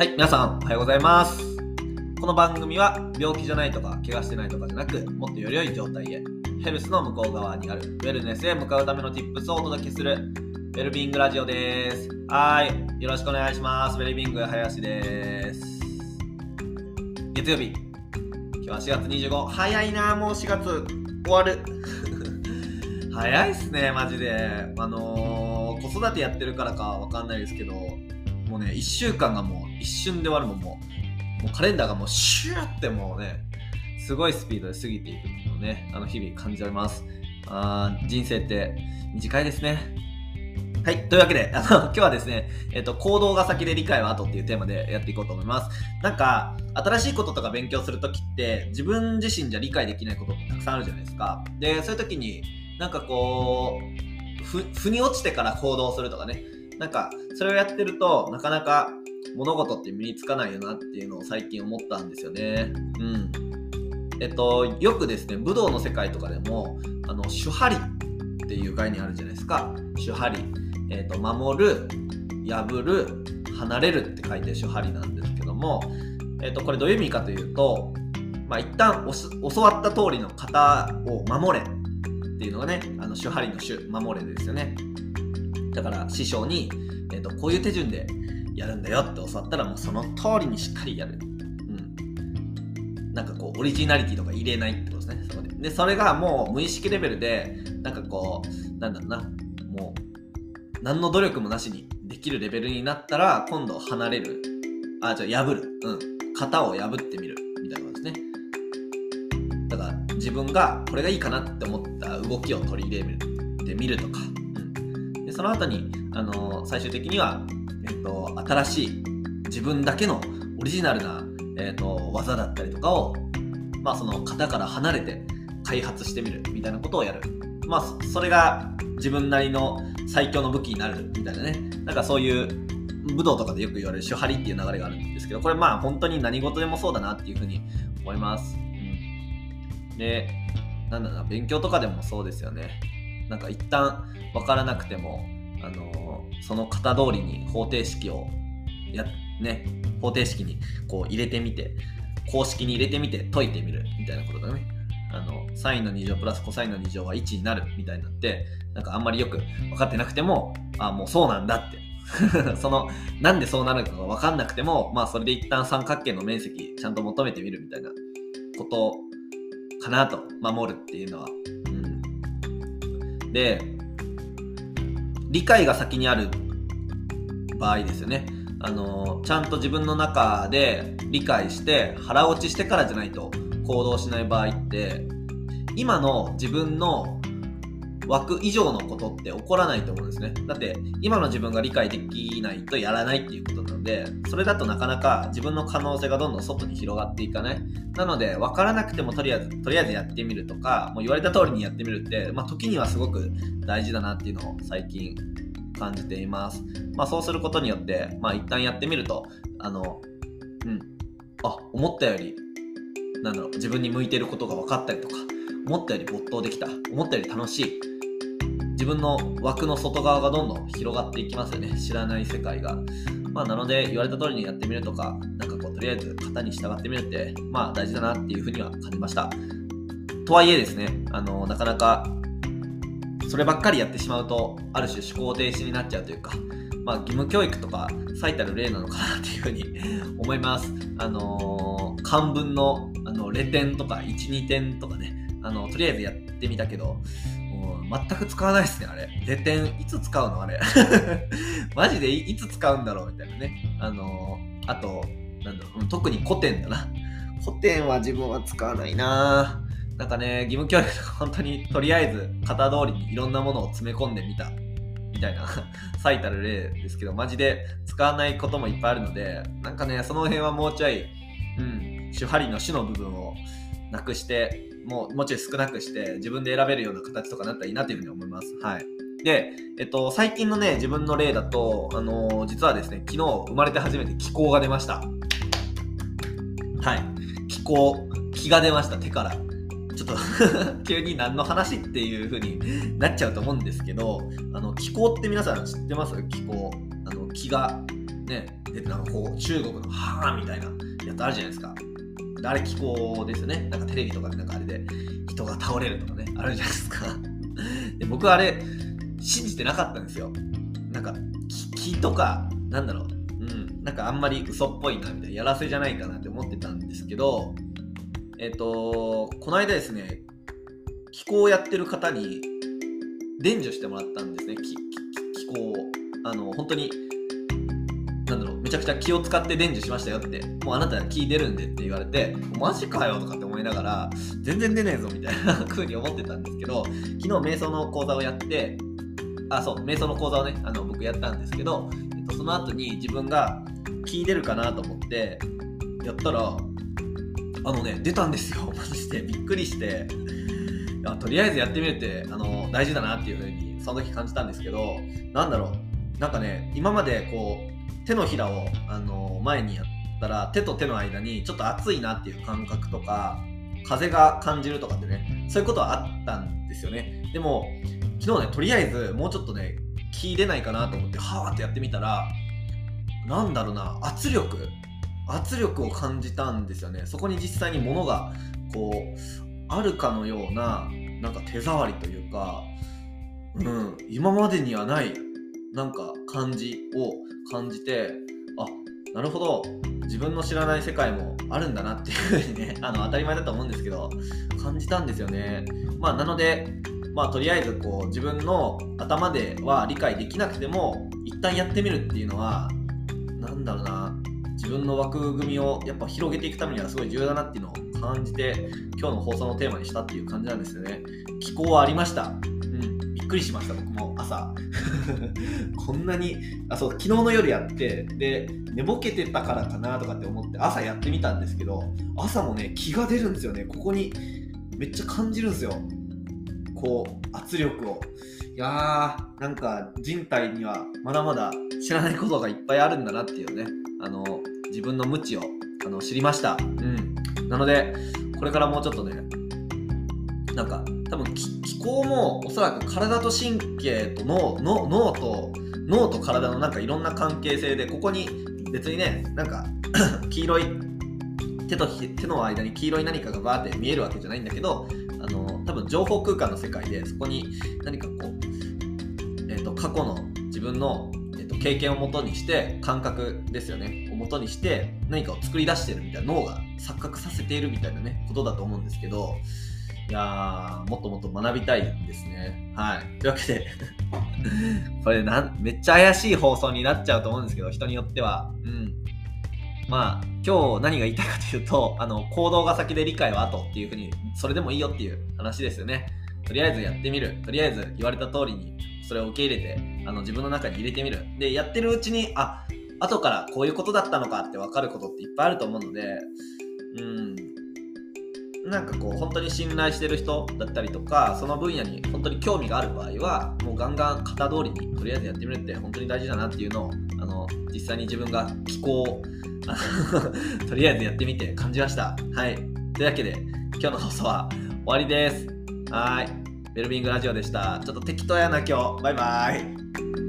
はい、皆さんおはようございます。この番組は病気じゃないとか怪我してないとかじゃなく、もっとより良い状態へ、ヘルスの向こう側にあるウェルネスへ向かうための Tips をお届けするウェルビングラジオです。はい、よろしくお願いします。ウェルビング林です。月曜日、今日は4月25、早いな、もう4月終わる。早いっすね、マジで。あのー、子育てやってるからかわかんないですけど、もうね、1週間がもう一瞬で終わるもん、もう、もうカレンダーがもうシューってもうね、すごいスピードで過ぎていくのをね、あの日々感じられます。あー人生って短いですね。はい。というわけで、あの、今日はですね、えっ、と、行動が先で理解は後っていうテーマでやっていこうと思います。なんか、新しいこととか勉強するときって、自分自身じゃ理解できないことってたくさんあるじゃないですか。で、そういうときに、なんかこう、ふ、腑に落ちてから行動するとかね、なんか、それをやってると、なかなか物事って身につかないよなっていうのを最近思ったんですよね。うん。えっと、よくですね、武道の世界とかでも、あの、手張りっていう概念あるじゃないですか。手張り。えっと、守る、破る、離れるって書いて手張りなんですけども、えっと、これどういう意味かというと、まあ、一旦教わった通りの型を守れっていうのがね、あの手張りの手、守れですよね。だから師匠に、えーと、こういう手順でやるんだよって教わったらもうその通りにしっかりやる。うん。なんかこう、オリジナリティとか入れないってことですね、そこで。で、それがもう無意識レベルで、なんかこう、なんだろうな、もう、何の努力もなしにできるレベルになったら、今度離れる。あ、じゃあ破る。うん。型を破ってみる。みたいなことですね。だから、自分がこれがいいかなって思った動きを取り入れてみるとか、でその後に、あのー最終的には、えっと新しい自分だけのオリジナルな、えっと技だったりとかを、まあ、その型から離れて開発してみるみたいなことをやる。まあ、そそれが自分なりの最強の武器になるみたいなね。なんかそういう武道とかでよく言われる手張りっていう流れがあるんですけど、これまあ本当に何事でもそうだなっていうふうに思います。うん、で、なんだろうな、勉強とかでもそうですよね。なんか一旦分からなくても、あのその型通りに方程式をやね方程式にこう入れてみて公式に入れてみて解いてみるみたいなことだね。あのサインの2乗プラスコサインの2乗は1になるみたいになってなんかあんまりよく分かってなくてもあもうそうなんだって。そのなんでそうなるかが分かんなくてもまあそれで一旦三角形の面積ちゃんと求めてみるみたいなことかなと守るっていうのはで理解が先にある場合ですよね。あのちゃんと自分の中で理解して腹落ちしてからじゃないと行動しない場合って今の自分の枠以上のことって起こらないと思うんですね。だって今の自分が理解できないとやらないっていうことでそれだとなかなか自分の可能性がどんどん外に広がっていかない。なので分からなくてもとりあえずとりあえずやってみるとかもう言われた通りにやってみるって、まあ、時にはすごく大事だなっていうのを最近感じています。まあそうすることによって、まあ一旦やってみると、あの、うん、あ、思ったより、なんだろう、自分に向いてることが分かったりとか、思ったより没頭できた、思ったより楽しい、自分の枠の外側がどんどん広がっていきますよね、知らない世界が。まあなので言われた通りにやってみるとか、なんかこう、とりあえず型に従ってみるって、まあ大事だなっていうふうには感じました。とはいえですね、あの、なかなかそればっかりやってしまうとある種思考停止になっちゃうというか、まあ、義務教育とか最たる例なのかなっていうふうに 思います。あのー漢文のあのレ点とか12点とかねあのとりあえずやってみたけど全く使わないですねあれ。レ点いつ使うのあれ。マジでいつ使うんだろうみたいなね。あのーあとなんだろう特に古典だな。古典は自分は使わないな。なんかね、義務教育とか本当にとりあえず型通りにいろんなものを詰め込んでみた。みたいな 最たる例ですけど、マジで使わないこともいっぱいあるので、なんかね、その辺はもうちょい、うん、手張りの種の部分をなくして、もうもうちょい少なくして、自分で選べるような形とかになったらいいなというふうに思います。はい。で、えっと、最近のね、自分の例だと、あのー実はですね、昨日生まれて初めて気候が出ました。はい。気候、気が出ました、手から。ちょっと 急に何の話っていう風になっちゃうと思うんですけど、あの気候って皆さん知ってます？気候。あの気がね、で、なんかこう、中国のはーみたいなやつあるじゃないですか。あれ気候ですよね。なんかテレビとかでなんかあれで人が倒れるとかね、あるじゃないですか。で僕はあれ、信じてなかったんですよ。なんか、木とか、なんだろう、うん、なんかあんまり嘘っぽいなみたいな、やらせじゃないかなって思ってたんですけど、えっ、ー、と、この間ですね、気候をやってる方に伝授してもらったんですね、気候を。あの、本当に、めちゃくちゃ気を使って伝授しましたよって、もうあなた気出るんでって言われて、マジかよとかって思いながら、全然出ねえぞみたいな風に思ってたんですけど、昨日瞑想の講座をやって、あ、そう、瞑想の講座をね、あの僕やったんですけど、えっと、その後に自分が気出るかなと思って、やったら、あのね、出たんですよ。マジでびっくりして。とりあえずやってみるってあの大事だなっていうふうにその時感じたんですけどなんだろうなんかね今までこう手のひらをあの前にやったら手と手の間にちょっと熱いなっていう感覚とか風が感じるとかってねそういうことはあったんですよね。でも昨日ねとりあえずもうちょっとね気出ないかなと思ってはーってやってみたらなんだろうな圧力圧力を感じたんですよね。そこに実際に物がこうあるかのようななんか手触りというか、うん、今までにはないなんか感じを感じてあなるほど。自分の知らない世界もあるんだなっていうふうにね あの当たり前だと思うんですけど感じたんですよね。まあ、なのでまあ、とりあえずこう自分の頭では理解できなくても一旦やってみるっていうのは何だろうな。自分の枠組みをやっぱ広げていくためにはすごい重要だなっていうのを感じて今日の放送のテーマにしたっていう感じなんですよね。気候はありました。くりしました僕も朝。こんなにあそう昨日の夜やってで寝ぼけてたからかなとかって思って朝やってみたんですけど朝もね気が出るんですよね。ここにめっちゃ感じるんですよ。こう圧力を。いやーなんか人体にはまだまだ知らないことがいっぱいあるんだなっていうね。あの自分の無知をあの知りました。うん。なので、これからもうちょっとね、なんか、多分気候もおそらく体と神経と脳脳脳と脳と体のなんかいろんな関係性でここに別にねなんか 黄色い手と手の間に黄色い何かがバーって見えるわけじゃないんだけどあの多分情報空間の世界でそこに何かこう、えーと、過去の自分の、えーと経験をもとにして感覚ですよね。をもとにして何かを作り出してるみたいな脳が錯覚させているみたいなね、ことだと思うんですけど、いやー、もっともっと学びたいですね。はい。というわけで これなん、めっちゃ怪しい放送になっちゃうと思うんですけど、人によっては。うん。まあ、今日何が言いたいかというと、あの、行動が先で理解は後っていうふうに、それでもいいよっていう話ですよね。とりあえずやってみる。とりあえず言われた通りに、それを受け入れて、あの、自分の中に入れてみる。で、やってるうちに、あ、後からこういうことだったのかって分かることっていっぱいあると思うので、うん、なんかこう本当に信頼してる人だったりとかその分野に本当に興味がある場合はもうガンガン型通りにとりあえずやってみるって本当に大事だなっていうのをあの実際に自分が気候を とりあえずやってみて感じました。はい。というわけで今日の放送は終わりです。はい。ベルビングラジオでした。ちょっと適当やな今日。バイバイ。